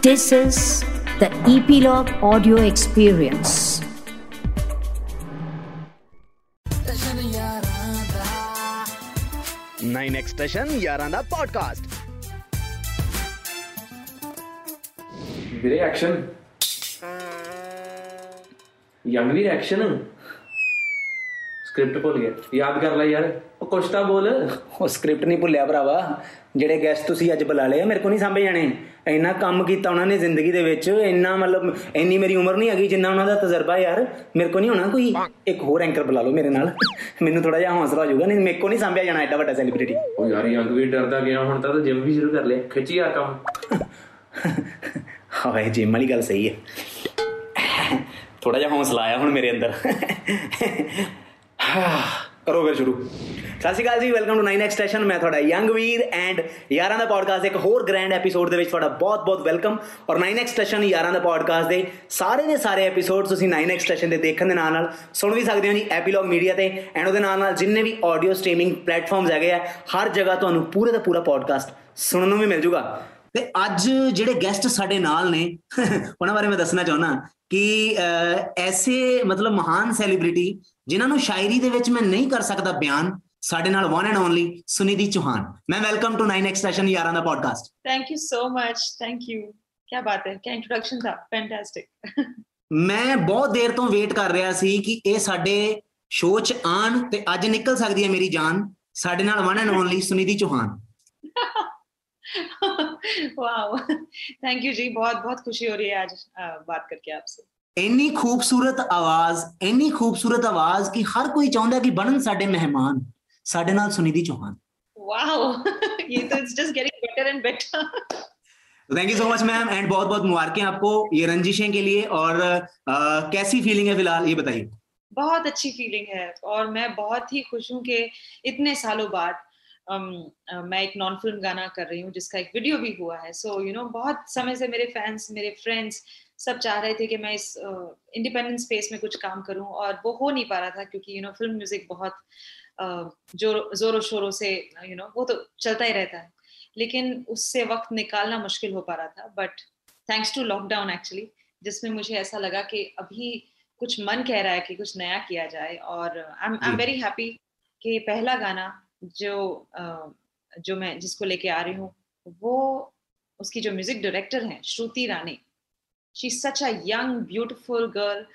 This is the Epilogue Audio Experience. Nine ਐਕਸਟੇਸ਼ਨ ਯਾਰਾਂ ਦਾ podcast ਵੀਰੇ ਐਕਸ਼ਨ ਯੰਗ ਵੀਰ action script ਭੁੱਲ ਗਿਆ ਯਾਦ ਕਰ ਲੈ ਯਾਰ ਉਹ ਕੁਛ ਤਾਂ ਬੋਲ ਉਹ ਸਕ੍ਰਿਪਟ ਨਹੀਂ ਭੁੱਲਿਆ ਭਰਾਵਾ ਜਿਹੜੇ ਗੈਸਟ ਤੁਸੀਂ ਅੱਜ ਬੁਲਾ ਲਏ ਆ, ਮੇਰੇ ਕੋ ਨਹੀਂ ਸਾਂਭੇ ਜਾਣੇ ਇੰਨਾ ਕੰਮ ਕੀਤਾ ਉਹਨਾਂ ਨੇ ਜ਼ਿੰਦਗੀ ਦੇ ਵਿੱਚ ਇੰਨਾ ਮਤਲਬ ਇੰਨੀ ਮੇਰੀ ਉਮਰ ਨਹੀਂ ਹੈਗੀ ਜਿੰਨਾ ਉਹਨਾਂ ਦਾ ਤਜਰਬਾ ਯਾਰ। ਮੇਰੇ ਕੋ ਨਹੀਂ ਹੋਣਾ ਕੋਈ। ਇੱਕ ਹੋਰ ਐਂਕਰ ਬੁਲਾ ਲਓ ਮੇਰੇ ਨਾਲ। ਮੈਨੂੰ ਥੋੜਾ ਜਿਹਾ ਹੌਸਲਾ ਹੋ ਜਾਊਗਾ ਨਹੀਂ ਮੇਰੇ ਕੋ ਨਹੀਂ ਸਾਂਭਿਆ ਜਾਣਾ ਐਡਾ ਵੱਡਾ ਸੈਲੀਬ੍ਰਿਟੀ ਉਹ ਯਾਰ ਯੰਗ ਵੀਰ ਡਰਦਾ ਗਿਆ ਹੁਣ ਤਾਂ ਜਿਮ ਵੀ ਸ਼ੁਰੂ ਕਰ ਲਿਆ। ਖਿੱਚੀ ਯਾਰ ਕੰਮ। ਹਾਏ ਜਿਮ ਵਾਲੀ ਗੱਲ ਸਹੀ ਹੈ। ਥੋੜਾ ਜਿਹਾ ਹੌਸਲਾ ਆਇਆ ਹੁਣ ਮੇਰੇ ਅੰਦਰ। ਕਰੋ ਫਿਰ ਸ਼ੁਰੂ। ਸਤਿ ਸ਼੍ਰੀ ਅਕਾਲ ਜੀ ਵੈਲਕਮ ਟੂ 9x ਸਟੇਸ਼ਨ ਮੈਂ ਤੁਹਾਡਾ ਯੰਗ ਵੀਰ ਐਂਡ ਯਾਰਾਂ ਦਾ ਪੋਡਕਾਸਟ ਇੱਕ ਹੋਰ ਗ੍ਰੈਂਡ ਐਪੀਸੋਡ ਦੇ ਵਿੱਚ ਤੁਹਾਡਾ ਬਹੁਤ-ਬਹੁਤ ਵੈਲਕਮ ਔਰ 9x ਸਟੇਸ਼ਨ ਯਾਰਾਂ ਦਾ ਪੋਡਕਾਸਟ ਦੇ ਸਾਰੇ ਦੇ ਸਾਰੇ ਐਪੀਸੋਡ ਤੁਸੀਂ 9x ਸਟੇਸ਼ਨ ਦੇ ਦੇਖਣ ਦੇ ਨਾਲ ਨਾਲ ਸੁਣ ਵੀ ਸਕਦੇ ਹੋ ਜੀ ਐਪੀਲੌਗ ਮੀਡੀਆ ਤੇ ਐਂਡ ਉਹਦੇ ਨਾਲ ਨਾਲ ਜਿੰਨੇ ਵੀ ਆਡੀਓ ਸਟ੍ਰੀਮਿੰਗ ਪਲੇਟਫਾਰਮਸ ਹੈਗੇ ਆ ਹਰ ਜਗ੍ਹਾ ਤੁਹਾਨੂੰ ਪੂਰੇ ਦਾ ਪੂਰਾ ਪੋਡਕਾਸਟ ਸੁਣਨ ਨੂੰ ਵੀ ਮਿਲ ਜੂਗਾ ਤੇ ਅੱਜ ਜਿਹੜੇ ਗੈਸਟ ਸਾਡੇ ਨਾਲ ਨੇ ਉਹਨਾਂ ਬਾਰੇ ਮੈਂ ਦੱਸਣਾ ਚਾਹੁੰਦਾ ਕਿ ਅਹ, ਐਸੇ ਮਤਲਬ ਮਹਾਨ ਸੈਲੀਬ੍ਰਿਟੀ ਜਿਨ੍ਹਾਂ ਨੂੰ ਸ਼ਾਇਰੀ ਦੇ ਵਿੱਚ ਮੈਂ ਨਹੀਂ ਕਰ ਸਕਦਾ ਬਿਆਨ ਸਾਡੇ ਨਾਲ one and only Sunidhi Chauhan ਮੈਂ ਵੈਲਕਮ ਟੂ 9x ਸੈਸ਼ਨ ਯਾਰਾਂ ਦਾ podcast thank you so much thank you ਕੀ ਬਾਤ ਹੈ ਕੀ ਇੰਟਰੋਡਕਸ਼ਨ ਦਾ ਫੈਂਟੈਸਟਿਕ ਮੈਂ ਬਹੁਤ ਦੇਰ ਤੋਂ ਵੇਟ ਕਰ ਰਿਹਾ ਸੀ ਕਿ ਇਹ ਸਾਡੇ ਸ਼ੋਅ 'ਚ ਆਣ ਤੇ ਅੱਜ ਨਿਕਲ ਸਕਦੀ ਹੈ ਮੇਰੀ ਜਾਨ ਸਾਡੇ ਨਾਲ one and only Sunidhi Chauhan wow thank you ਜੀ ਬਹੁਤ ਬਹੁਤ ਖੁਸ਼ੀ ਹੋ ਰਹੀ ਹੈ ਅੱਜ ਬਾਤ ਕਰਕੇ ਆਪ ਆਪਸੇ ਇੰਨੀ ਖੂਬਸੂਰਤ ਆਵਾਜ਼ ਇੰਨੀ ਖੂਬਸੂਰਤ ਆਵਾਜ਼ ਕਿ ਹਰ ਕੋਈ ਚਾਹੁੰਦਾ ਕਿ ਬਣਨ ਸਾਡੇ ਮਹਿਮਾਨ ਸਾਡੇ ਨਾਲ ਸੁਨਿਧੀ ਚੌਹਾਨ वाओ ये तो it's just getting better and better thank you so much ma'am and बहुत बहुत मुबारकें आपको ये रंजिशें के लिए और अ, कैसी फीलिंग है फिलहाल ये बताइए बहुत अच्छी फीलिंग है और मैं बहुत ही खुश हूँ कि इतने सालों बाद अम, अ, मैं एक नॉन फिल्म गाना कर रही हूँ जिसका एक वीडियो भी हुआ है सो यू नो बहुत समय से मेरे फैंस मेरे फ्रेंड्स सब चाह रहे थे कि मैं इस इंडिपेंडेंट स्पेस में कुछ काम करूं और वो हो नहीं पा रहा था क्योंकि यू नो फिल्म म्यूजिक बहुत अ, ज़ोर जोरों शोरों से यू you नो know, वो तो चलता ही रहता है लेकिन उससे वक्त निकालना मुश्किल हो पा रहा था but thanks to lockdown actually जिसमें मुझे ऐसा लगा कि अभी कुछ मन कह रहा है कि कुछ नया किया जाए और आई एम जी। वेरी हैप्पी कि पहला गाना जो जो मैं जिसको लेके आ रही हूँ वो उसकी जो म्यूज़िक डायरेक्टर हैं Shruti Rani she such a young beautiful girl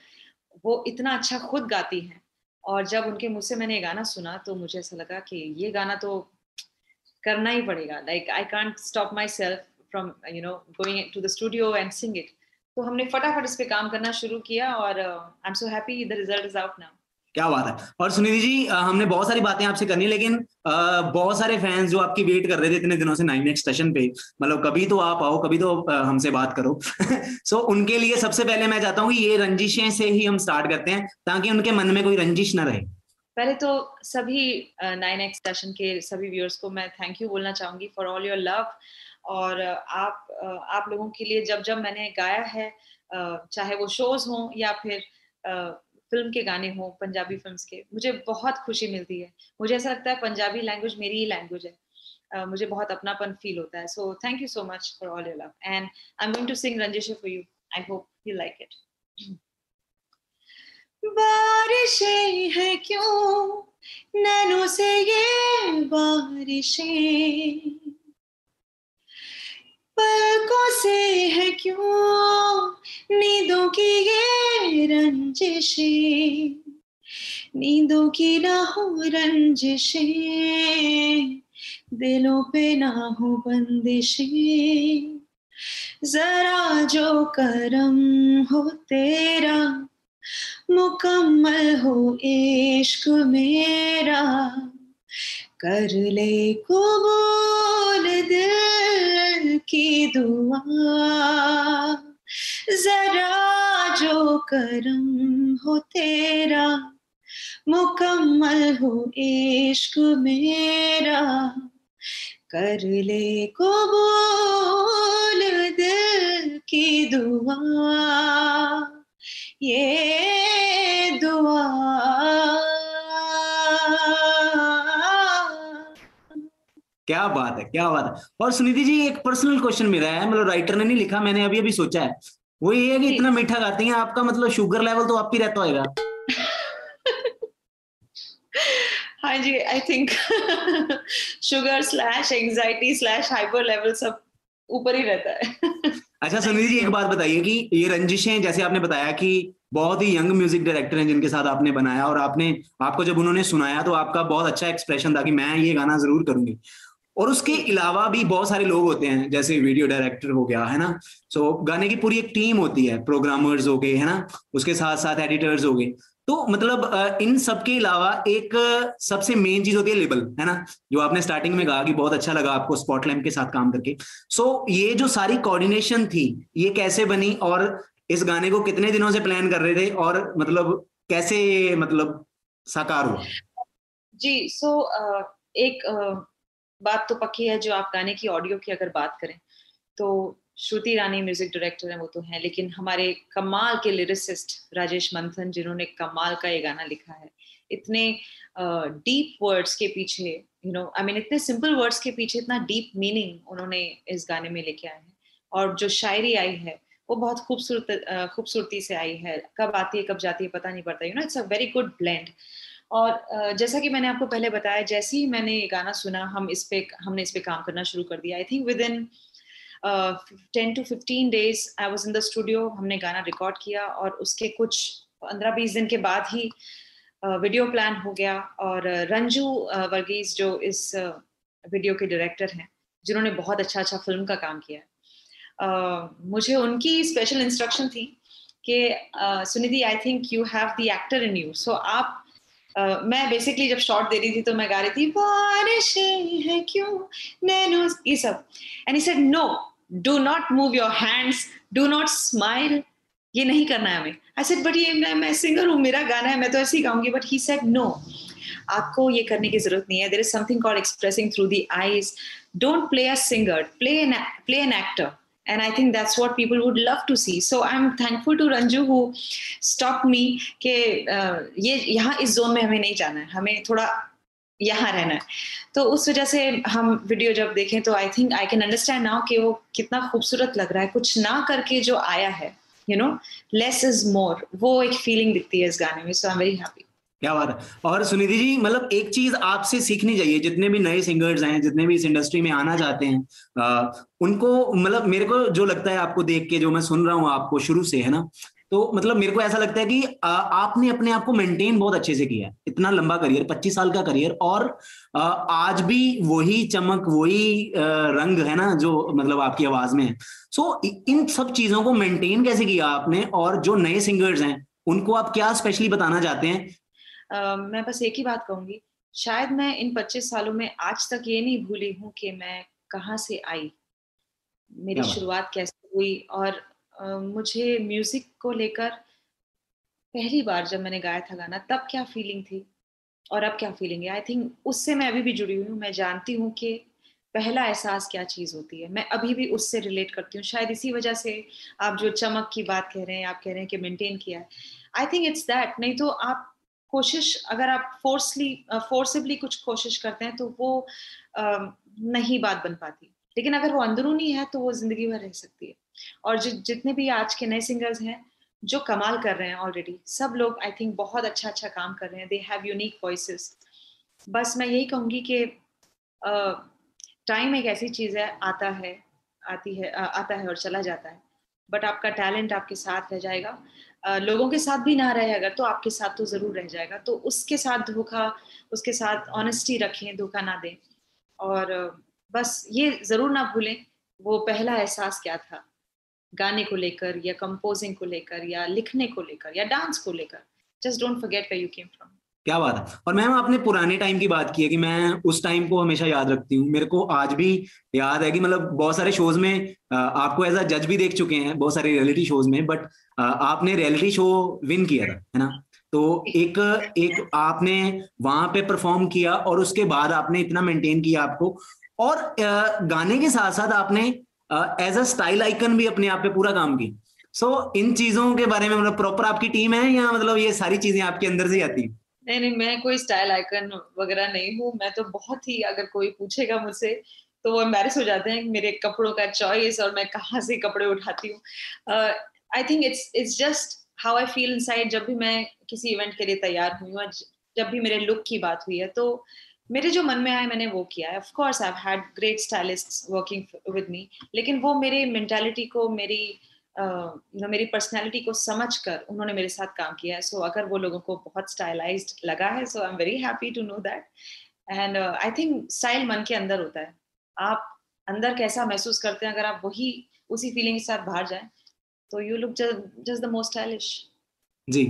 वो इतना अच्छा खुद गाती हैं और जब उनके मुँह से मैंने ये गाना सुना तो मुझे ऐसा लगा कि ये गाना तो करना ही पड़ेगा। Like I can't stop myself from you know going to the studio and sing it तो हमने फटाफट इस पर काम करना शुरू किया और I am so happy the result is out now क्या बात है। और सुनिधि जी हमने बहुत सारी बातें आपसे करनी, लेकिन बहुत सारे फैंस जो आपकी वेट कर रहे थे इतने दिनों से नाइन नेक्स्ट स्टेशन पे मतलब कभी तो आप आओ, कभी तो हमसे बात करो। सो उनके लिए सबसे पहले मैं चाहता हूँ ये रंजिशें से ही हम स्टार्ट करते हैं, ताकि उनके मन में कोई रंजिश ना रहे। पहले तो सभी नाइन एक्स सेशन के सभी व्यूअर्स को मैं थैंक यू बोलना चाहूँगी फॉर ऑल योर लव और आप आप लोगों के लिए जब जब मैंने गाया है चाहे वो शोज़ हों या फिर फ़िल्म के गाने हों पंजाबी फिल्म्स के मुझे बहुत खुशी मिलती है। मुझे ऐसा लगता है पंजाबी लैंग्वेज मेरी ही लैंग्वेज है। अ, मुझे बहुत अपनापन फील होता है। So thank you so much for all your love and I am going to sing Ranjish for you I hope you like it बारिशें हैं क्यों? नैनों से ये बारिशें। पलकों से है क्यों नींदों की ये रंजिशें? नींदों की ना हो रंजिशें, दिलों पे ना हो बंदिशें। जरा जो करम हो तेरा, मुकम्मल हो इश्क मेरा। कर ले कबूल दिल की दुआ। जरा जो करम हो तेरा, मुकम्मल हो इश्क मेरा। कर ले कबूल दिल की दुआ। ये दुआ क्या बात है क्या बात है। और सुनिधि जी एक पर्सनल क्वेश्चन मेरा है मतलब राइटर ने नहीं लिखा मैंने अभी अभी सोचा है। वो ये है कि इतना मीठा गाती हैं आपका मतलब शुगर लेवल तो आप ही रहता होगा हाँ जी I think sugar slash anxiety slash hyper level सब ऊपर ही रहता है। अच्छा सुनिधि जी एक बात बताइए कि ये रंजिशें जैसे आपने बताया कि बहुत ही यंग म्यूज़िक डायरेक्टर हैं जिनके साथ आपने बनाया और आपने आपको जब उन्होंने सुनाया तो आपका बहुत अच्छा एक्सप्रेशन था कि मैं ये गाना ज़रूर करूँगी। और उसके अलावा भी बहुत सारे लोग होते हैं जैसे वीडियो डायरेक्टर हो गया है ना? सो so, गाने की पूरी एक टीम होती है प्रोग्रामर्स हो गए है ना? उसके साथ साथ एडिटर्स हो गए। तो मतलब इन सब के अलावा एक सबसे मेन चीज़ होती है लेबल है ना? जो आपने स्टार्टिंग में कहा कि बहुत अच्छा लगा आपको स्पॉटलैम्प के साथ काम करके। सो so, ये जो सारी कोऑर्डिनेशन थी ये कैसे बनी और इस गाने को कितने दिनों से प्लान कर रहे थे और मतलब कैसे मतलब साकार हुआ? जी सो so, uh, एक बात तो पक्की है जो आप गाने की ऑडियो की अगर बात करें तो श्रुति रानी म्यूज़िक डायरेक्टर है वो तो है लेकिन हमारे कमाल के लिरिसिस्ट राजेश मंथन जिन्होंने कमाल का ये गाना लिखा है इतने डीप uh, वर्ड्स के पीछे यू नो आई मीन इतने सिंपल वर्ड्स के पीछे इतना डीप मीनिंग उन्होंने इस गाने में लेके आए हैं और जो शायरी आई है वो बहुत खूबसूरत खूबसूरती से आई है कब आती है कब जाती है पता नहीं पड़ता you know it's a very good blend और जैसा कि मैंने आपको पहले बताया जैसे ही मैंने ये गाना सुना हम इस पे हमने इस पे काम करना शुरू कर दिया। I think within ten to fifteen days I was in the studio हमने गाना रिकॉर्ड किया और उसके कुछ पंद्रह बीस दिन के बाद ही वीडियो प्लान हो गया और रंजू वर्गीज जो इस वीडियो के डायरेक्टर हैं जिन्होंने बहुत अच्छा अच्छा फ़िल्म का काम किया है। uh, मुझे उनकी स्पेशल इंस्ट्रक्शन थी कि Sunidhi I think you have the actor in you so आप मैं बेसिकली जब शॉर्ट दे रही थी तो मैं गा रही थी बारिश है क्यों नैनो? ये सब। And said no do not move your hands do not smile ये नहीं करना है हमें। आई सेड बट ये मैं, मैं सिंगर हूँ मेरा गाना है मैं तो ऐसे ही गाऊँगी। बट ही सेड नो आपको ये करने की ज़रूरत नहीं है। There is something called expressing through the eyes don't play a singer play an play an actor and i think that's what people would love to see. So i'm thankful to ranju who stopped me कि uh, यहाँ इस zone में हमें नहीं जाना है हमें थोड़ा यहाँ रहना है। तो उस वजह से हम वीडियो जब देखें तो I think I can understand now कि वो कितना खूबसूरत लग रहा है। कुछ ना करके जो आया है you know less is more वो एक फीलिंग दिखती है इस गाने में। So I am very happy क्या बात है? और सुनिधि जी मतलब एक चीज़ आपसे सीखनी चाहिए जितने भी नए सिंगर्स हैं जितने भी इस इंडस्ट्री में आना चाहते हैं आ, उनको मतलब मेरे को जो लगता है आपको देख के जो मैं सुन रहा हूँ आपको शुरू से है ना? तो मतलब मेरे को ऐसा लगता है कि आ, आपने अपने आप को मेंटेन बहुत अच्छे से किया है। इतना लंबा करियर 25 साल का करियर और आ, आज भी वही चमक वही आ, रंग है ना जो मतलब आपकी आवाज़ में है। सो इन सब चीज़ों को मेंटेन कैसे किया आपने? और जो नए सिंगर्स हैं उनको आप क्या स्पेशली बताना चाहते हैं? मैं बस एक ही बात कहूँगी शायद मैं इन 25 सालों में आज तक ये नहीं भूली हूँ कि मैं कहाँ से आई। मेरी शुरुआत कैसे हुई और uh, मुझे म्यूज़िक को लेकर पहली बार जब मैंने गाया था गाना तब क्या फीलिंग थी और अब क्या फीलिंग है? आई थिंक उससे मैं अभी भी जुड़ी हुई हूँ मैं जानती हूँ कि पहला एहसास क्या चीज़ होती है। मैं अभी भी उससे रिलेट करती हूँ शायद इसी वजह से आप जो चमक की बात कह रहे हैं आप कह रहे हैं कि मेंटेन किया है। आई थिंक इट्स दैट नहीं तो आप कोशिश अगर आप फोर्सली फोर्सिबली कुछ कोशिश करते हैं तो वो नहीं बात बन पाती। लेकिन अगर वो अंदरूनी है तो वो ज़िंदगी भर रह सकती है। और जि, जितने भी आज के नए सिंगर्स हैं जो कमाल कर रहे हैं ऑलरेडी सब लोग आई थिंक बहुत अच्छा अच्छा काम कर रहे हैं। दे हैव यूनिक वॉइसेस बस मैं यही कहूँगी कि टाइम एक ऐसी चीज़ है आता है आती है आता है और चला जाता है। बट आपका टैलेंट आपके साथ रह जाएगा। लोगों के साथ भी ना रहे अगर तो आपके साथ तो ज़रूर रह जाएगा। तो उसके साथ धोखा, उसके साथ ऑनेस्टी रखें, धोखा ना दें। और बस ये ज़रूर ना भूलें, वो पहला एहसास क्या था? गाने को लेकर या कंपोजिंग को लेकर या लिखने को लेकर या डांस को लेकर। Just don't forget way you came from क्या बात है। और मैम आपने पुराने टाइम की बात की है कि मैं उस टाइम को हमेशा याद रखती हूँ। मेरे को आज भी याद है कि मतलब बहुत सारे शोज़ में आपको एज अ जज भी देख चुके हैं बहुत सारे रियलिटी शोज़ में बट आपने रियलिटी शो विन किया था है ना? तो एक एक आपने वहाँ पे परफॉर्म किया और उसके बाद आपने इतना मेंटेन किया आपको। और गाने के साथ साथ आपने एज अ स्टाइल आइकन भी अपने आप पे पूरा काम किया। सो so, इन चीज़ों के बारे में मतलब प्रॉपर आपकी टीम है या मतलब ये सारी चीज़ें आपके अंदर से आती है? नहीं नहीं, मैं कोई स्टाइल आइकन वगैरह नहीं हूँ। मैं तो बहुत ही, अगर कोई पूछेगा मुझसे तो वो एम्बेरस हो जाते हैं मेरे कपड़ों का चॉइस और मैं कहाँ से कपड़े उठाती हूँ। I think it's it's just how I feel inside जब भी मैं किसी इवेंट के लिए तैयार हुई हूँ जब भी मेरे लुक की बात हुई है तो मेरे जो मन में आया, मैंने वो किया है। Of course I had great stylist working with me लेकिन वो मेरी मेंटालिटी को, मेरी uh, मेरी पर्सनैलिटी को समझ कर उन्होंने मेरे साथ काम किया है। सो अगर वो लोगों को बहुत स्टाइलाइज लगा है so I am very happy to know that and I think style मन के अंदर होता है। आप अंदर कैसा महसूस करते हैं? अगर आप वही उसी फीलिंग के साथ बाहर जाएँ तो you look just the most stylish जी।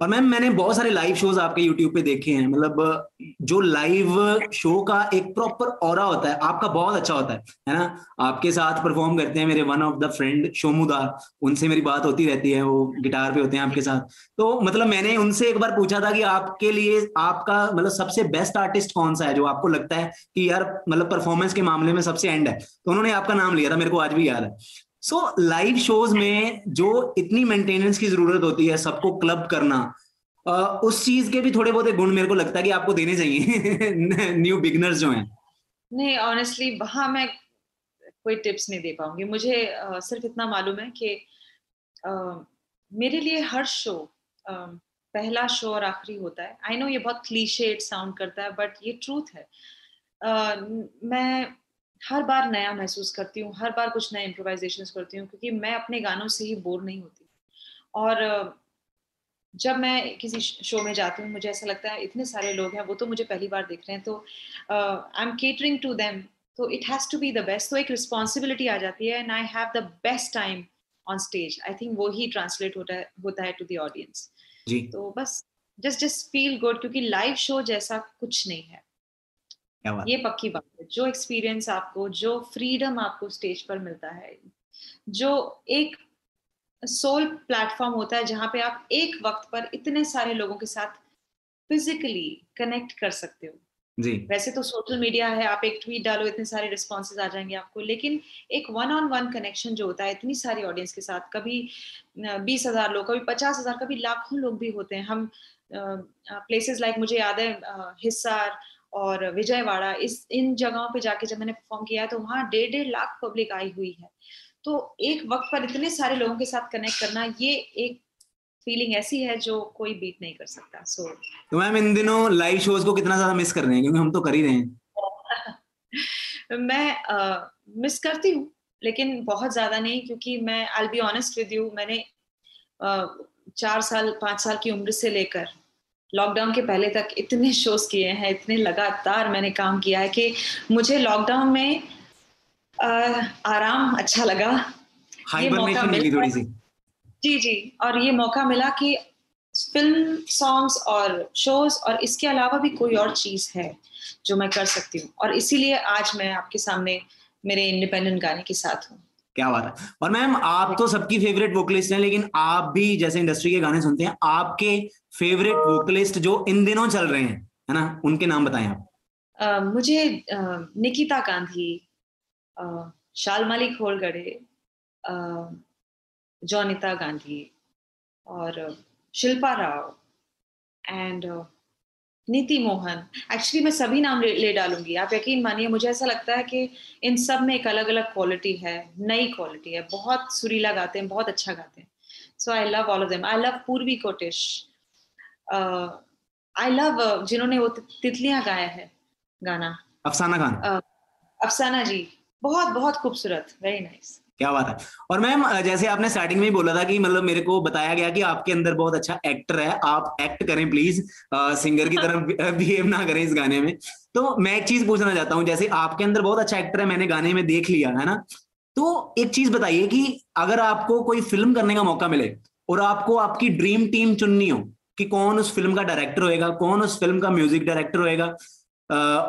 और मैम, मैंने बहुत सारे लाइव शोज़ आपके यूट्यूब पे देखे हैं। मतलब जो लाइव शो का एक प्रॉपर और होता है, आपका बहुत अच्छा होता है है ना? आपके साथ परफॉर्म करते हैं मेरे वन ऑफ़ द फ्रेंड शोमुदा उनसे मेरी बात होती रहती है, वो गिटार पे होते हैं आपके साथ। तो मतलब मैंने उनसे एक बार पूछा था कि आपके लिए, आपका मतलब सबसे बेस्ट आर्टिस्ट कौन सा है, जो आपको लगता है कि यार मतलब परफॉर्मेंस के मामले में सबसे एंड है? तो उन्होंने आपका नाम लिया था, मेरे को आज भी याद है। सो लाइव शोज़ में जो इतनी मेंटेनेंस की ज़रूरत होती है सबको क्लब करना uh, उस चीज़ के भी थोड़े बहुत गुण मेरे को लगता है कि आपको देने चाहिए। न्यू बिगनर्स जो हैं। नहीं ऑनेस्टली वहाँ मैं कोई टिप्स नहीं दे पाऊँगी। मुझे uh, सिर्फ़ इतना मालूम है कि uh, मेरे लिए हर शो uh, पहला शो और आखिरी होता है। आई नो ये बहुत क्लीशेड साउंड करता है बट ये ट्रूथ है। uh, मैं हर बार नया महसूस करती हूँ हर बार कुछ नए इम्प्रोवाइजेशन करती हूँ क्योंकि मैं अपने गानों से ही बोर नहीं होती। और जब मैं किसी शो में जाती हूँ मुझे ऐसा लगता है इतने सारे लोग हैं वो तो मुझे पहली बार देख रहे हैं तो I am catering to them तो it has to be the best तो एक रिस्पॉन्सिबिलिटी आ जाती है and I have the best time on stage I think वो ही ट्रांसलेट होता है होता है टू द ऑडियंस तो बस जस्ट जस्ट फील गुड क्योंकि लाइव शो जैसा कुछ नहीं है। ये पक्की बात है। जो एक्सपीरियंस आपको जो फ्रीडम आपको स्टेज पर मिलता है जो एक सोल प्लेटफॉर्म होता है जहाँ पे आप एक वक्त पर इतने सारे लोगों के साथ फिजिकली कनेक्ट कर सकते हो। जी। वैसे तो सोशल मीडिया है आप एक ट्वीट डालो इतने सारे रिस्पॉन्सेज आ जाएँगे आपको लेकिन एक वन ऑन वन कनेक्शन जो होता है इतनी सारी ऑडियंस के साथ कभी बीस हज़ार लोग कभी पचास हज़ार कभी लाखों लोग भी होते हैं। हम प्लेसेस लाइक मुझे याद है हिस्सार और विजयवाड़ा इस इन जगहों पे जाके जब मैंने परफॉर्म किया है तो वहाँ डेढ़ डेढ़ लाख पब्लिक आई हुई है। तो एक वक्त पर इतने सारे लोगों के साथ कनेक्ट करना ये एक फीलिंग ऐसी है जो कोई बीट नहीं कर सकता सो so, तो मैम इन दिनों लाइव शोज़ को कितना ज़्यादा मिस कर रहे हैं? क्योंकि हम तो कर ही रहे हैं। मैं आ, मिस करती हूँ लेकिन बहुत ज़्यादा नहीं क्योंकि मैं I be honest with you मैंने uh, चार साल पाँच साल की उम्र से लेकर लॉकडाउन के पहले तक इतने शोज़ किए हैं इतने लगातार मैंने काम किया है कि मुझे लॉकडाउन में आ, आराम अच्छा लगा। ये मौका मिला। जी जी और ये मौका मिला कि फ़िल्म सॉन्ग्स और शोज़ और इसके अलावा भी कोई और चीज़ है जो मैं कर सकती हूँ। और इसीलिए आज मैं आपके सामने मेरे इंडिपेंडेंट गाने के साथ हूँ। क्या बात है। और मैम आप तो सबकी फेवरेट वोकलिस्ट हैं लेकिन आप भी जैसे इंडस्ट्री के गाने सुनते हैं आपके फेवरेट वोकलिस्ट जो इन दिनों चल रहे हैं है ना? उनके नाम बताएँ आप। uh, मुझे uh, Nikita Gandhi uh, शालमाली खोलगढ़े Jonita Gandhi और शिल्पा राव एंड नीति मोहन। एक्चुअली मैं सभी नाम ले, ले डालूँगी। आप यकीन मानिए मुझे ऐसा लगता है कि इन सब में एक अलग अलग क्वालिटी है नई क्वालिटी है। बहुत सुरीला गाते हैं बहुत अच्छा गाते हैं। So I love all of them I love Purvi Koutish I love जिन्होंने वो तितलियाँ गाया है गाना। अफसाना खान। Uh, अफसाना जी। बहुत बहुत खूबसूरत। वेरी नाइस क्या बात है। और मैम जैसे आपने स्टार्टिंग में ही बोला था कि मतलब मेरे को बताया गया कि आपके अंदर बहुत अच्छा एक्टर है आप एक्ट करें प्लीज़ आ, सिंगर की तरफ़ बिहेव ना करें इस गाने में। तो मैं एक चीज़ पूछना चाहता हूँ जैसे आपके अंदर बहुत अच्छा एक्टर है मैंने गाने में देख लिया है ना? तो एक चीज़ बताइए कि अगर आपको कोई फ़िल्म करने का मौका मिले और आपको आपकी ड्रीम टीम चुननी हो कि कौन उस फ़िल्म का डायरेक्टर होएगा कौन उस फ़िल्म का म्यूज़िक डायरेक्टर होएगा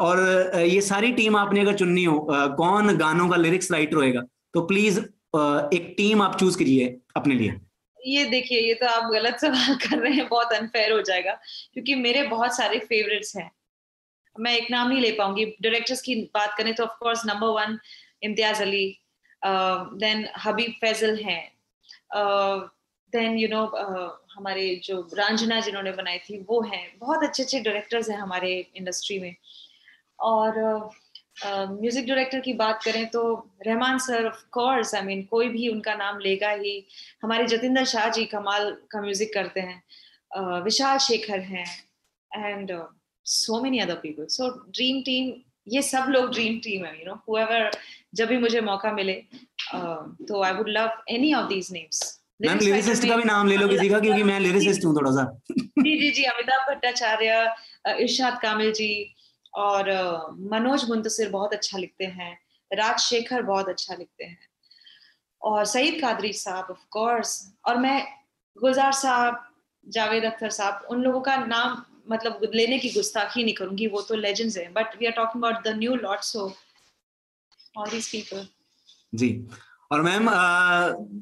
और ये सारी टीम आपने अगर चुननी हो कौन गानों का लिरिक्स राइटर होएगा तो प्लीज़ एक टीम आप चूज़ कीजिए अपने लिए। ये देखिए, ये तो आप गलत सवाल कर रहे हैं, बहुत अनफेयर हो जाएगा, क्योंकि मेरे बहुत सारे फेवरेट्स हैं। मैं एक नाम नहीं ले पाऊँगी। डायरेक्टर्स की बात करें तो of course number one Imtiaz Ali then Habib Faisal हैं देन यू नो हमारे जो रांझना जिन्होंने बनाई थी, वो हैं। बहुत अच्छे अच्छे डायरेक्टर्स हैं हमारे इंडस्ट्री में। और म्यूज़िक uh, डायरेक्टर की बात करें तो Rahman sir of course I mean कोई भी उनका नाम लेगा ही हमारे जतिंदर शाह जी कमाल का म्यूज़िक करते हैं uh, विशाल शेखर हैं and so many other people so dream team ये सब लोग ड्रीम टीम है यू नो हुएवर जब भी मुझे मौका मिले uh, तो I would love any of these names ma'am lyricist का भी नाम ले लो किसी का क्योंकि मैं लिरिसिस्ट हूँ थोड़ा सा जी जी जी अमिताभ भट्टाचार्य इरशाद कामिल जी और मनोज मुंतसिर बहुत अच्छा लिखते हैं, राजशेखर बहुत अच्छा लिखते हैं, और सईद कादरी साहब ऑफ़ कोर्स और मैं गुलजार साहब, जावेद अख्तर साहब, उन लोगों का नाम मतलब लेने की गुस्ताखी नहीं करूँगी, वो तो लेजेंड्स हैं but we are talking about the new lot so all these people जी और मैम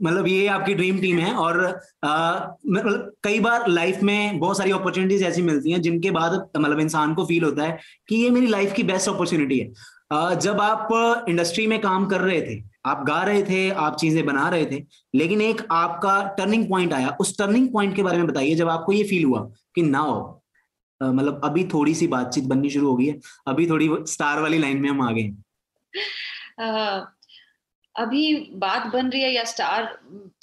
मतलब ये आपकी ड्रीम टीम है और मतलब कई बार लाइफ में बहुत सारी अपॉर्चुनिटीज़ ऐसी मिलती हैं जिनके बाद मतलब इंसान को फील होता है कि ये मेरी लाइफ की बेस्ट अपॉर्चुनिटी है। uh, जब आप इंडस्ट्री में काम कर रहे थे आप गा रहे थे आप चीज़ें बना रहे थे लेकिन एक आपका टर्निंग पॉइंट आया उस टर्निंग पॉइंट के बारे में बताइए जब आपको ये फील हुआ कि ना हो। मतलब अभी थोड़ी सी बातचीत बननी शुरू हो गई है अभी थोड़ी स्टार वाली लाइन में हम आ गए अभी बात बन रही है या स्टार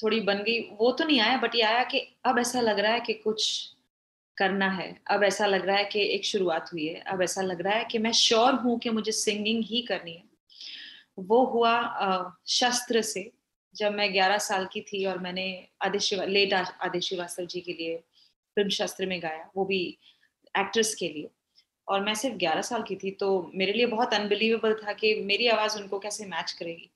थोड़ी बन गई, वो तो नहीं आया बट ये आया कि अब ऐसा लग रहा है कि कुछ करना है। अब ऐसा लग रहा है कि एक शुरुआत हुई है। अब ऐसा लग रहा है कि मैं श्योर हूँ कि मुझे सिंगिंग ही करनी है। वो हुआ शस्त्र से, जब मैं 11 साल की थी और मैंने आदिश लेट आदिश श्रीवास्तव जी के लिए फ़िल्म शस्त्र में गाया, वो भी एक्ट्रेस के लिए। और मैं सिर्फ़ 11 साल की थी तो मेरे लिए बहुत अनबिलीवेबल था कि मेरी आवाज़ उनको कैसे मैच करेगी।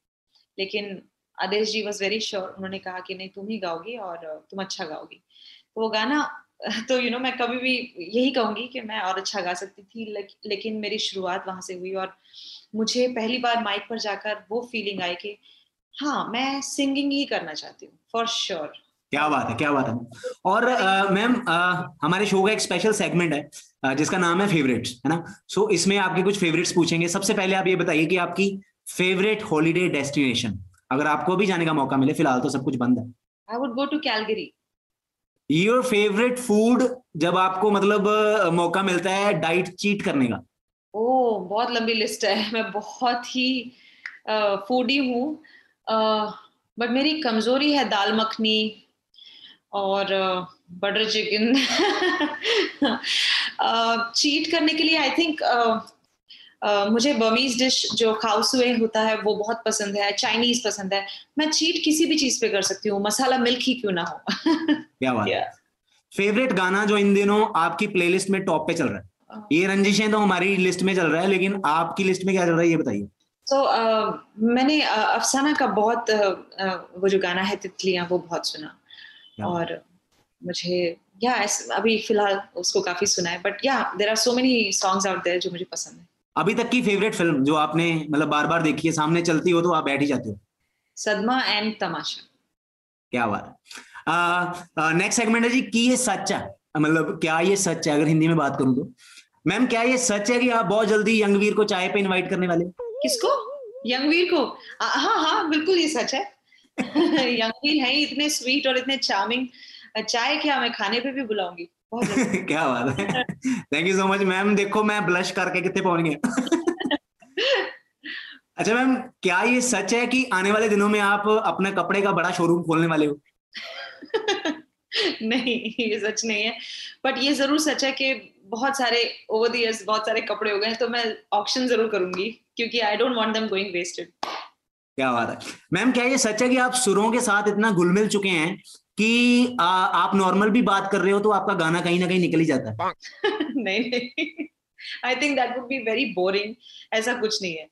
लेकिन Adesh ji was very sure उन्होंने कहा कि नहीं तुम ही गाओगी और तुम अच्छा गाओगी। तो वो गाना तो यू you नो know, मैं कभी भी यही कहूँगी कि मैं और अच्छा गा सकती थी लेकिन मेरी शुरुआत वहाँ से हुई और मुझे पहली बार माइक पर जाकर वो फीलिंग आई कि हाँ मैं सिंगिंग ही करना चाहती हूँ फॉर श्योर क्या बात है क्या बात है। और मैम हमारे शो का एक स्पेशल सेगमेंट है uh, जिसका नाम है फेवरेट्स है ना? सो so, इसमें आपके कुछ फेवरेट्स पूछेंगे। सबसे पहले आप ये बताइए कि आपकी फेवरेट हॉलीडे डेस्टिनेशन अगर आपको भी जाने का मौका मिले फ़िलहाल तो सब कुछ बंद है। I would go to Calgary your favourite food जब आपको मतलब मौका मिलता है डाइट चीट करने का। ओ oh, बहुत लंबी लिस्ट है। मैं बहुत ही फूडी हूँ। बट मेरी कमज़ोरी है दाल मखनी और बटर चिकन चीट करने के लिए आई थिंक मुझे बर्मीज डिश जो खाउसुए होता है वो बहुत पसंद है चाइनीज़ पसंद है। मैं चीट किसी भी चीज़ पे कर सकती हूँ मसाला मिल्क ही क्यों ना हो? क्या बात yeah. फेवरेट गाना जो इन दिनों आपकी प्लेलिस्ट में टॉप पे चल रहा है? Uh, ये रंजिशें तो हमारी लिस्ट में चल रहा है लेकिन आपकी लिस्ट में क्या चल रहा है ये बताइए। तो so, uh, मैंने uh, अफसाना का बहुत वो जो गाना है तितलियाँ वो बहुत सुना। yeah. और मुझे या yeah, अभी फ़िलहाल उसको काफ़ी सुना है but yeah there are so many songs out there जो मुझे पसंद है। अभी तक की फेवरेट फ़िल्म जो आपने मतलब बार बार देखी है सामने चलती हो तो आप बैठ ही जाते हो। सदमा एंड तमाशा। क्या बात। है नेक्स्ट सेगमेंट है जी की ये सच है मतलब क्या ये सच है? अगर हिंदी में बात करूँ तो। मैम क्या ये सच है कि आप बहुत जल्दी यंगवीर को चाय पे इनवाइट करने वाले किसको? यंगवीर को? हाँ हाँ बिल्कुल ये सच है। यंगवीर है इतने स्वीट और इतने चार्मिंग चाय क्या मैं खाने पे भी बुलाऊँगी? क्या बात है। Thank you so much ma'am देखो मैं ब्लश करके कितने पहुँच गया। अच्छा मैम क्या ये सच है कि आने वाले दिनों में आप अपने कपड़े का बड़ा शोरूम खोलने वाले हो? नहीं ये सच नहीं है। बट ये ज़रूर सच है कि बहुत सारे ओवर द इयर्स बहुत सारे कपड़े हो गए तो मैं ऑक्शन ज़रूर करूँगी क्योंकि I don't want them going wasted क्या बात है। मैम क्या ये सच है कि आप सुरों के साथ इतना घुल मिल चुके हैं कि आ, आप नॉर्मल भी बात कर रहे हो तो आपका गाना कहीं ना कहीं निकल ही जाता है। नहीं नहीं। I think that would be very boring ऐसा कुछ नहीं है।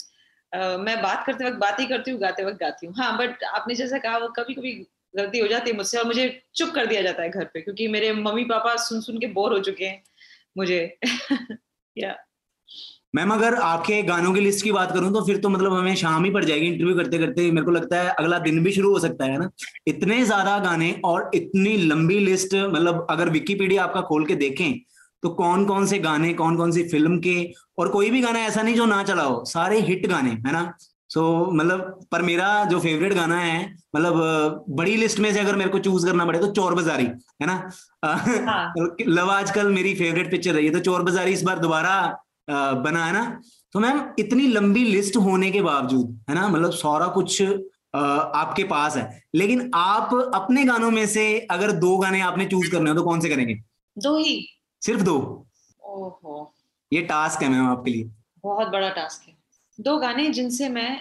uh, मैं बात करते वक्त बात ही करती हूँ गाते वक्त गाती हूँ। हाँ बट आपने जैसा कहा वो कभी कभी गलती हो जाती है मुझसे और मुझे चुप कर दिया जाता है घर पे क्योंकि मेरे मम्मी पापा सुन सुन के बोर हो चुके हैं मुझे। या मैम अगर आपके गानों की लिस्ट की बात करूँ तो फिर तो मतलब हमें शाम ही पड़ जाएगी इंटरव्यू करते करते। मेरे को लगता है अगला दिन भी शुरू हो सकता है ना? इतने ज़्यादा गाने और इतनी लंबी लिस्ट मतलब अगर विकीपीडिया आपका खोल के देखें तो कौन कौन से गाने कौन कौन सी फ़िल्म के और कोई भी गाना ऐसा नहीं जो ना चला हो सारे हिट गाने है ना? सो so, मतलब पर मेरा जो फेवरेट गाना है मतलब बड़ी लिस्ट में से अगर मेरे को चूज़ करना पड़े तो चोर बाजारी है ना? हाँ। लव आजकल मेरी फेवरेट पिक्चर रही है तो चोर बाजारी इस बार दोबारा बना है ना? तो मैम इतनी लंबी लिस्ट होने के बावजूद है ना? मतलब सारा कुछ आपके पास है। लेकिन आप अपने गानों में से अगर दो गाने आपने चूज़ करने हो तो कौन से करेंगे? दो ही। सिर्फ़ दो? ओहो। ये टास्क है मैम आपके लिए। बहुत बड़ा टास्क है। दो गाने जिनसे मैं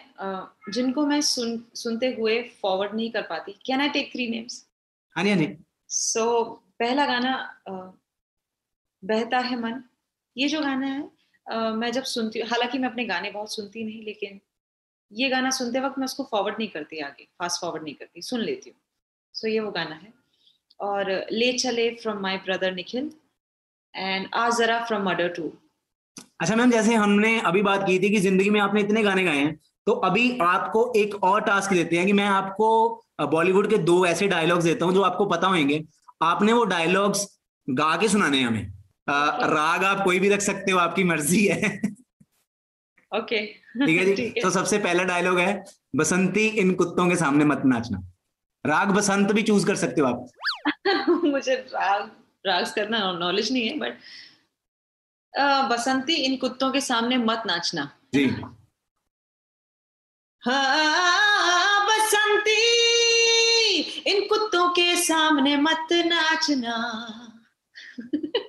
जिनको मैं सुन सुनते हुए फॉरवर्ड नहीं कर पाती। Can I take three names हाँ जी हाँ जी। सो पहला गाना बहता है मन। ये जो गाना है मैं जब सुनती हूँ हालाँकि मैं अपने गाने बहुत सुनती नहीं लेकिन ये गाना सुनते वक्त मैं उसको फॉरवर्ड नहीं करती आगे फास्ट फॉरवर्ड नहीं करती सुन लेती हूँ। सो so, ये वो गाना है। और ले चले from my brother Nikhil and uh जरा फ्रॉम मर्डर टू अच्छा मैम जैसे हमने अभी बात की थी कि ज़िंदगी में आपने इतने गाने गाए हैं तो अभी आपको एक और टास्क देते हैं कि मैं आपको बॉलीवुड के दो ऐसे डायलॉग्स देता हूँ जो आपको पता होंगे। आपने वो डायलॉग्स गा के सुनाने हैं हमें। राग आप कोई भी रख सकते हो आपकी मर्ज़ी है। ओके ठीक है जी? तो सबसे पहला डायलॉग है बसंती इन कुत्तों के सामने मत नाचना। राग बसंत भी चूज़ कर सकते हो आप। मुझे राग राग्स करना नॉलेज नहीं है बट बसंती इन कुत्तों के सामने मत नाचना। जी। हाँ बसंती इन कुत्तों के सामने मत नाचना।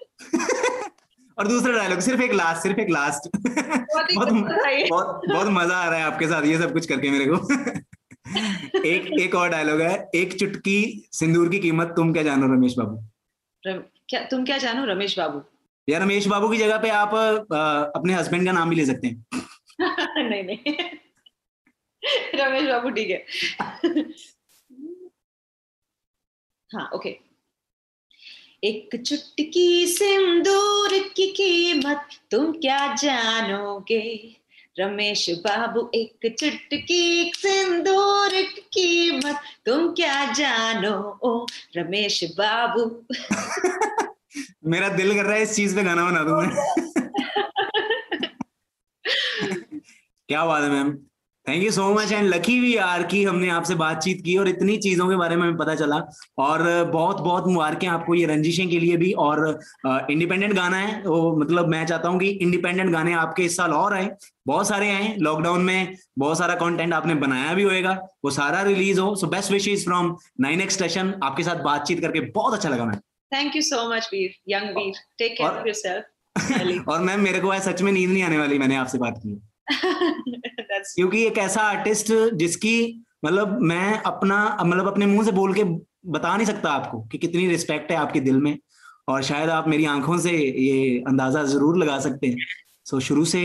और दूसरा डायलॉग सिर्फ़ एक लास्ट सिर्फ़ एक लास्ट बहुत बहुत मज़ा बहुत बहुत मज़ा आ रहा है आपके साथ ये सब कुछ करके मेरे को। एक एक और डायलॉग है एक चुटकी सिंदूर की कीमत तुम क्या जानो रमेश बाबू? क्या तुम क्या जानो रमेश बाबू? या रमेश बाबू की जगह पे आप अपने हस्बैंड का नाम भी ले सकते हैं। नहीं नहीं। रमेश बाबू ठीक है। हाँ ओके एक चुटकी सिंदूर की कीमत तुम क्या जानोगे? रमेश बाबू एक चुटकी सिंदूर की कीमत तुम क्या जानो? ओ रमेश बाबू। मेरा दिल कर रहा है इस चीज़ पे गाना बना दूँ मैं। क्या बात है ma'am. Thank you so much and lucky we are की हमने आपसे बातचीत की और इतनी चीज़ों के बारे में हमें पता चला। और बहुत बहुत मुबारकें आपको ये रंजिशें के लिए भी। और इंडिपेंडेंट गाना है वो मतलब मैं चाहता हूँ कि इंडिपेंडेंट गाने आपके इस साल और आए। बहुत सारे आए। लॉकडाउन में बहुत सारा कंटेंट आपने बनाया भी होएगा। वो सारा रिलीज़ हो। So best wishes from nine X station आपके साथ बातचीत करके बहुत अच्छा लगा ma'am. Thank you so much Veer young Veer take care और- ऑफ़ योरसेल्फ और मैम मेरे को आज सच में नींद नहीं आने वाली। मैंने आपसे बात की। क्योंकि एक ऐसा आर्टिस्ट जिसकी मतलब मैं अपना मतलब अपने मुँह से बोल के बता नहीं सकता आपको कि कितनी रिस्पेक्ट है आपके दिल में। और शायद आप मेरी आँखों से ये अंदाज़ा ज़रूर लगा सकते हैं। सो so, शुरू से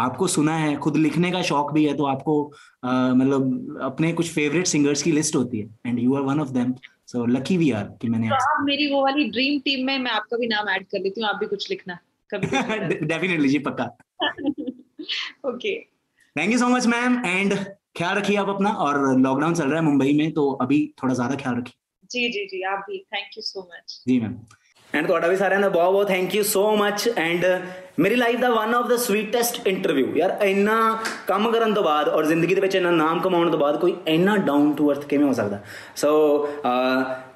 आपको सुना है खुद लिखने का शौक भी है तो आपको मतलब अपने कुछ फेवरेट सिंगर्स की लिस्ट होती है। And you are one of them so lucky we are कि मैंने तो आप मेरी वो वाली ड्रीम टीम में मैं आपका भी नाम ऐड कर लेती हूँ आप भी कुछ लिखना। कभी डेफिनेटली जी पक्का। okay thank you so much ma'am and ख्याल रखिए आप अपना और लॉकडाउन चल रहा है मुंबई में तो अभी थोड़ा ज्यादा ख्याल रखिए जी जी जी आप भी थैंक यू सो मच ਜੀ ਮੈਮ ਐਂਡ ਤੁਹਾਡਾ ਵੀ ਸਾਰਿਆਂ ਦਾ ਬਹੁਤ ਬਹੁਤ thank you so much and ਮੇਰੀ life the one of the sweetest interview ਯਾਰ ਇੰਨਾ ਕੰਮ ਕਰਨ ਤੋਂ ਬਾਅਦ ਔਰ ਜ਼ਿੰਦਗੀ ਦੇ ਵਿੱਚ ਇੰਨਾ ਨਾਮ ਕਮਾਉਣ ਤੋਂ ਬਾਅਦ ਕੋਈ ਇੰਨਾ ਡਾਊਨ ਟੂ ਅਰਥ ਕਿਵੇਂ ਹੋ ਸਕਦਾ ਸੋ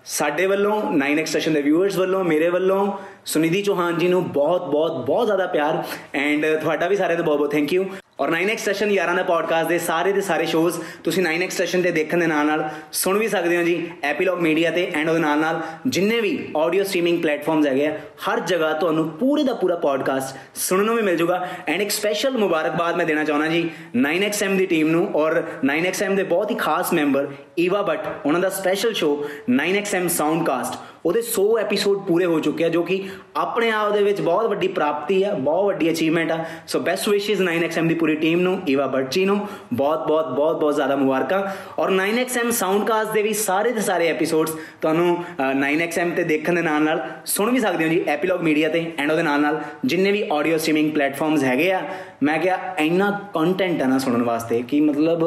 ਸਾਡੇ ਵੱਲੋਂ 9x ਸੈਸ਼ਨ ਦੇ ਵਿਊਅਰਸ ਵੱਲੋਂ, ਮੇਰੇ ਵੱਲੋਂ ਸੁਨਿਧੀ ਚੌਹਾਨ ਜੀ ਨੂੰ ਬਹੁਤ ਬਹੁਤ ਬਹੁਤ ਜ਼ਿਆਦਾ ਪਿਆਰ ਐਂਡ ਤੁਹਾਡਾ ਵੀ ਸਾਰਿਆਂ ਦਾ ਬਹੁਤ ਬਹੁਤ ਥੈਂਕ ਯੂ ਔਰ 9x ਸੈਸ਼ਨ ਯਾਰਾਂ ਦਾ ਪੋਡਕਾਸਟ ਦੇ ਸਾਰੇ ਦੇ ਸਾਰੇ ਸ਼ੋਜ਼ ਤੁਸੀਂ 9x ਸੈਸ਼ਨ ਤੇ ਦੇਖਣ ਦੇ ਨਾਲ ਨਾਲ ਸੁਣ ਵੀ ਸਕਦੇ ਹੋ ਜੀ ਐਪੀਲੌਗ ਮੀਡੀਆ ਤੇ ਐਂਡ ਉਹਦੇ ਨਾਲ ਨਾਲ ਜਿੰਨੇ ਵੀ ਆਡੀਓ ਸਟ੍ਰੀਮਿੰਗ ਪਲੇਟਫਾਰਮਸ ਹੈਗੇ ਆ, ਹਰ ਜਗ੍ਹਾ ਤੁਹਾਨੂੰ ਪੂਰੇ ਦਾ ਪੂਰਾ ਪੋਡਕਾਸਟ ਸੁਣਨ ਨੂੰ ਵੀ ਮਿਲ ਜਾਊਗਾ ਐਂਡ ਇੱਕ ਸਪੈਸ਼ਲ ਮੁਬਾਰਕਬਾਦ ਮੈਂ ਦੇਣਾ ਚਾਹੁੰਦਾ ਜੀ 9XM ਦੀ ਟੀਮ ਨੂੰ ਔਰ 9XM ਦੇ ਬਹੁਤ ਹੀ ਖਾਸ ਮੈਂਬਰ ਈਵਾ ਬੱਟ ਉਹਨਾਂ ਦਾ ਸਪੈਸ਼ਲ ਸ਼ੋ 9XM ਸਾਊਂਡਕਾਸਟ ਉਹਦੇ 100 ਐਪੀਸੋਡ ਪੂਰੇ ਹੋ ਚੁੱਕੇ ਆ ਜੋ ਕਿ ਆਪਣੇ ਆਪ ਦੇ ਵਿੱਚ ਬਹੁਤ ਵੱਡੀ ਪ੍ਰਾਪਤੀ ਆ ਬਹੁਤ ਵੱਡੀ ਅਚੀਵਮੈਂਟ ਆ। ਸੋ ਬੈਸਟ ਵਿਸ਼ੇਸ 9XM ਦੀ ਪੂਰੀ ਟੀਮ ਨੂੰ ਈਵਾ ਭੱਟ ਨੂੰ। ਬਹੁਤ ਬਹੁਤ ਬਹੁਤ ਬਹੁਤ ਜ਼ਿਆਦਾ ਮੁਬਾਰਕਾਂ। ਔਰ 9XM ਸਾਊਂਡਕਾਸਟ ਦੇ ਵੀ ਸਾਰੇ ਦੇ ਸਾਰੇ ਐਪੀਸੋਡਸ ਤੁਹਾਨੂੰ ਅ, 9XM ਤੇ ਦੇਖਣ ਦੇ ਨਾਲ ਨਾਲ ਸੁਣ ਵੀ ਸਕਦੇ ਹੋ ਜੀ ਐਪੀਲੌਗ ਮੀਡੀਆ ਤੇ ਐਂਡ ਉਹਦੇ ਨਾਲ ਨਾਲ ਜਿੰਨੇ ਵੀ ਆਡੀਓ ਸਟ੍ਰੀਮਿੰਗ ਪਲੇਟਫਾਰਮਸ ਹੈਗੇ ਆ ਮੈਂ ਕਿਹਾ ਇੰਨਾ ਕੰਟੈਂਟ ਆ ਨਾ ਸੁਣਨ ਵਾਸਤੇ ਕਿ ਮਤਲਬ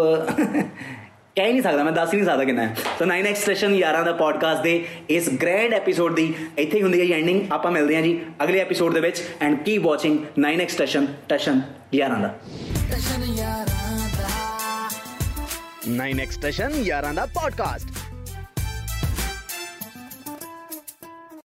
ਕਹਿ ਹੀ ਨਹੀਂ ਸਕਦਾ ਮੈਂ ਦੱਸ ਹੀ ਨਹੀਂ ਸਕਦਾ ਕਿੰਨਾ ਹੈ ਸੋ 9x ਸਟੇਸ਼ਨ ਯਾਰਾਂ ਦਾ ਪੋਡਕਾਸਟ ਦੇ ਇਸ ਗ੍ਰੈਂਡ ਐਪੀਸੋਡ ਦੀ ਇੱਥੇ ਹੀ ਹੁੰਦੀ ਹੈ ਜੀ ਐਂਡਿੰਗ ਆਪਾਂ ਮਿਲਦੇ ਹਾਂ ਜੀ ਅਗਲੇ ਐਪੀਸੋਡ ਦੇ ਵਿੱਚ and keep watching 9x station Tashan ਯਾਰਾਂ ਦਾ Station yaran da 9 ਐਕਸਟ੍ਰੈਸ਼ਨ ਯਾਰਾਂ ਦਾ ਪੋਡਕਾਸਟ